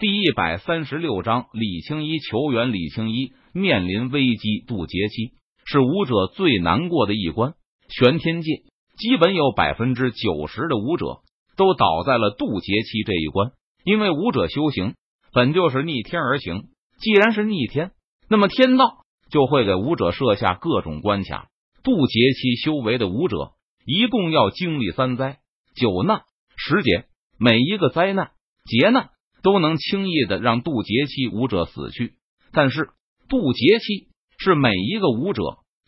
第一百三十六章，李青一求援。李青一面临危机，渡劫期是武者最难过的一关。玄天界基本有百分之九十的武者都倒在了渡劫期这一关，因为武者修行本就是逆天而行。既然是逆天，那么天道就会给武者设下各种关卡。渡劫期修为的武者一共要经历三灾九难十劫，每一个灾难劫难。都能轻易的让渡劫期武者死去，但是渡劫期是每一个武者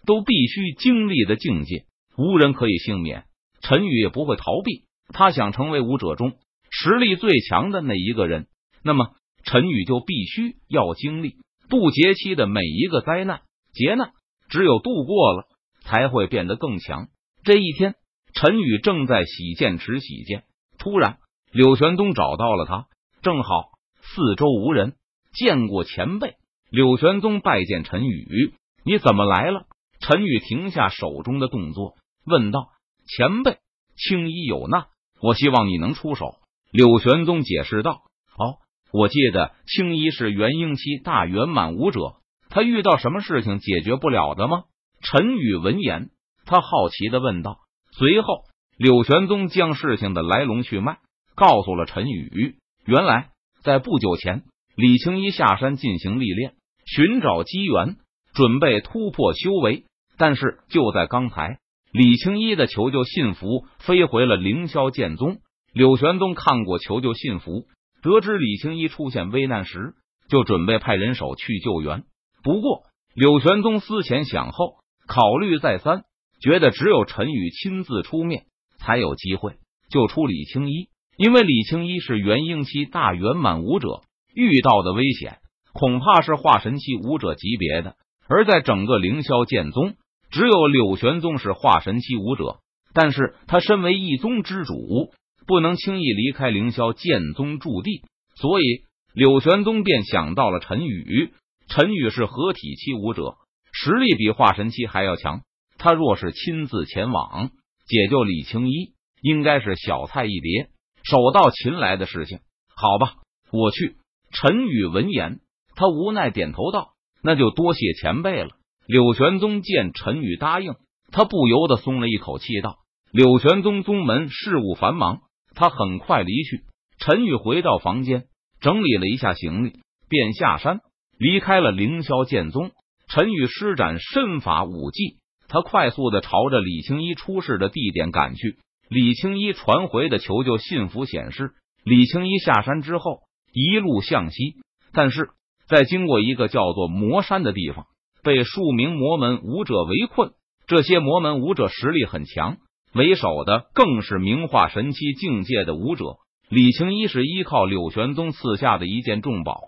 都必须经历的境界，无人可以幸免。陈宇也不会逃避，他想成为武者中实力最强的那一个人，那么陈宇就必须要经历渡劫期的每一个灾难劫难，只有度过了，才会变得更强。这一天，陈宇正在洗剑池洗剑，突然柳玄东找到了他。正好四周无人，见过前辈。柳玄宗拜见陈宇，你怎么来了？陈宇停下手中的动作，问道：“前辈，青衣有难，我希望你能出手。”柳玄宗解释道：“哦，我记得青衣是元婴期大圆满武者，他遇到什么事情解决不了的吗？”陈宇闻言，他好奇的问道。随后，柳玄宗将事情的来龙去脉告诉了陈宇。原来，在不久前，李青一下山进行历练，寻找机缘，准备突破修为。但是就在刚才，李青一的求救信符飞回了凌霄剑宗。柳玄宗看过求救信符，得知李青一出现危难时，就准备派人手去救援。不过，柳玄宗思前想后，考虑再三，觉得只有陈宇亲自出面，才有机会救出李青一。因为李青一是元婴期大圆满武者，遇到的危险恐怕是化神期武者级别的。而在整个凌霄剑宗，只有柳玄宗是化神期武者，但是他身为一宗之主，不能轻易离开凌霄剑宗驻地，所以柳玄宗便想到了陈宇。陈宇是合体期武者，实力比化神期还要强。他若是亲自前往解救李青一，应该是小菜一碟。手到擒来的事情，好吧，我去。陈宇闻言，他无奈点头道：“那就多谢前辈了。”柳玄宗见陈宇答应，他不由得松了一口气，道：“柳玄宗宗门事务繁忙，他很快离去。”陈宇回到房间，整理了一下行李，便下山离开了凌霄剑宗。陈宇施展身法武技，他快速的朝着李青一出事的地点赶去。李青衣传回的求救信符显示，李青衣下山之后一路向西，但是在经过一个叫做魔山的地方，被数名魔门武者围困。这些魔门武者实力很强，为首的更是名化神期境界的武者。李青衣是依靠柳玄宗赐下的一件重宝，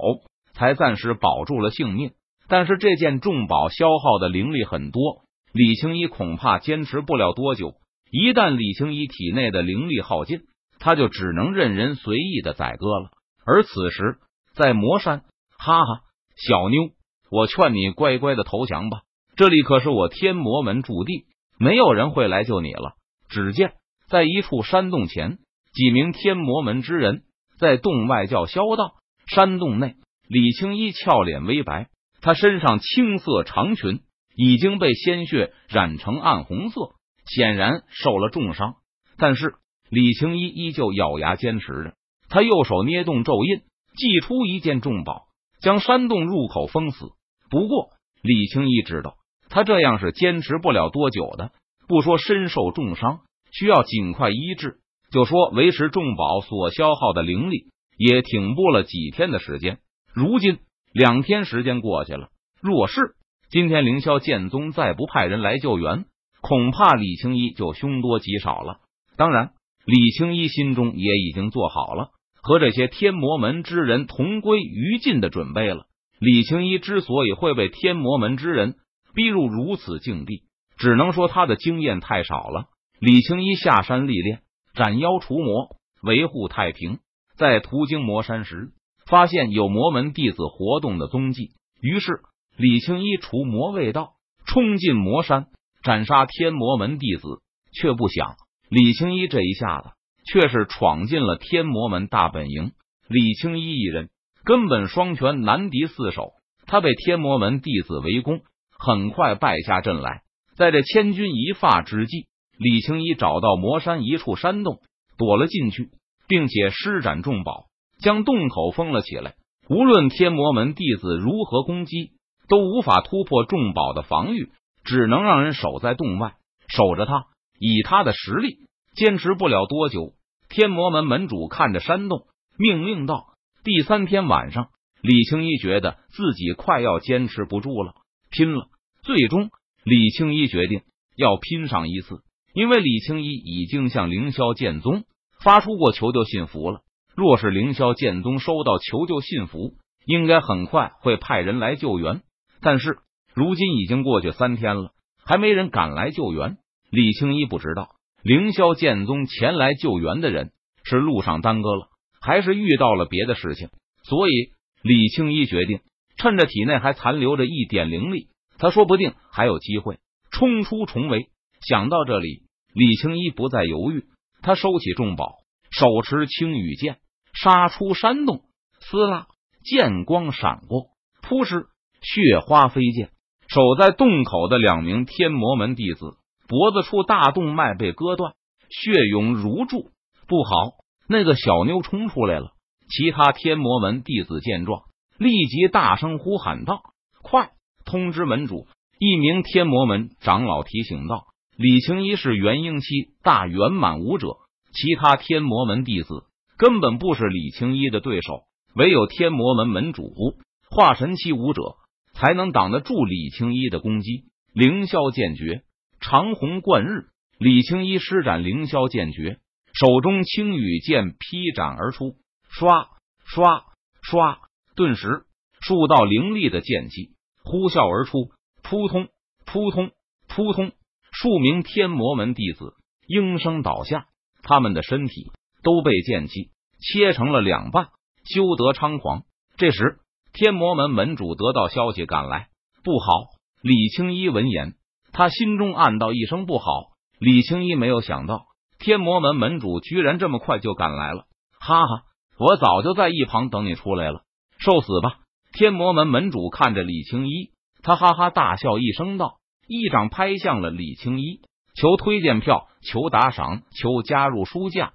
才暂时保住了性命。但是这件重宝消耗的灵力很多，李青衣恐怕坚持不了多久。一旦李青一体内的灵力耗尽，他就只能任人随意的宰割了。而此时在魔山，哈哈，小妞，我劝你乖乖的投降吧，这里可是我天魔门驻地，没有人会来救你了。只见在一处山洞前，几名天魔门之人在洞外叫嚣道：“山洞内，李青衣俏脸微白，他身上青色长裙已经被鲜血染成暗红色。”显然受了重伤，但是李青衣依旧咬牙坚持着。他右手捏动咒印，祭出一件重宝，将山洞入口封死。不过李青衣知道，他这样是坚持不了多久的。不说身受重伤，需要尽快医治，就说维持重宝所消耗的灵力，也挺不了几天的时间。如今两天时间过去了，若是今天凌霄剑宗再不派人来救援，恐怕李青一就凶多吉少了。当然，李青一心中也已经做好了和这些天魔门之人同归于尽的准备了。李青一之所以会被天魔门之人逼入如此境地，只能说他的经验太少了。李青一下山历练，斩妖除魔，维护太平。在途经魔山时，发现有魔门弟子活动的踪迹，于是李青一除魔未道，冲进魔山。斩杀天魔门弟子，却不想李青一这一下子却是闯进了天魔门大本营。李青一一人根本双拳难敌四手。他被天魔门弟子围攻，很快败下阵来。在这千钧一发之际，李青一找到魔山一处山洞，躲了进去，并且施展重宝，将洞口封了起来。无论天魔门弟子如何攻击，都无法突破重宝的防御，只能让人守在洞外守着他。以他的实力，坚持不了多久。天魔门门主看着山洞，命令道：“第三天晚上。”李青衣觉得自己快要坚持不住了，拼了！最终，李青衣决定要拼上一次，因为李青衣已经向凌霄剑宗发出过求救信符了。若是凌霄剑宗收到求救信符，应该很快会派人来救援。但是如今已经过去三天了，还没人赶来救援。李青一不知道凌霄剑宗前来救援的人是路上耽搁了，还是遇到了别的事情，所以。李青一决定趁着体内还残留着一点灵力，他说不定还有机会冲出重围。想到这里，李青一不再犹豫，他收起重宝，手持青羽剑杀出山洞。撕拉，剑光闪过，扑哧，血花飞溅。守在洞口的两名天魔门弟子脖子处大动脉被割断，血涌如注。不好，那个小妞冲出来了。其他天魔门弟子见状，立即大声呼喊道：“快通知门主！”一名天魔门长老提醒道：“李青一是元婴期大圆满武者，其他天魔门弟子根本不是李青一的对手，唯有天魔门门主化神期武者才能挡得住李青一的攻击。”凌霄剑诀，长虹贯日。李青一施展凌霄剑诀，手中青羽剑劈斩而出。刷刷刷！顿时，数道凌厉的剑气呼啸而出，扑通扑通扑通！数名天魔门弟子应声倒下，他们的身体都被剑气切成了两半，休得猖狂！这时，天魔门门主得到消息赶来，不好！李青一闻言，他心中暗道一声不好。李青一没有想到，天魔门门主居然这么快就赶来了，哈哈！我早就在一旁等你出来了，受死吧！天魔门门主看着李青一，他哈哈大笑一声道：“一掌拍向了李青一，求推荐票，求打赏，求加入书架。”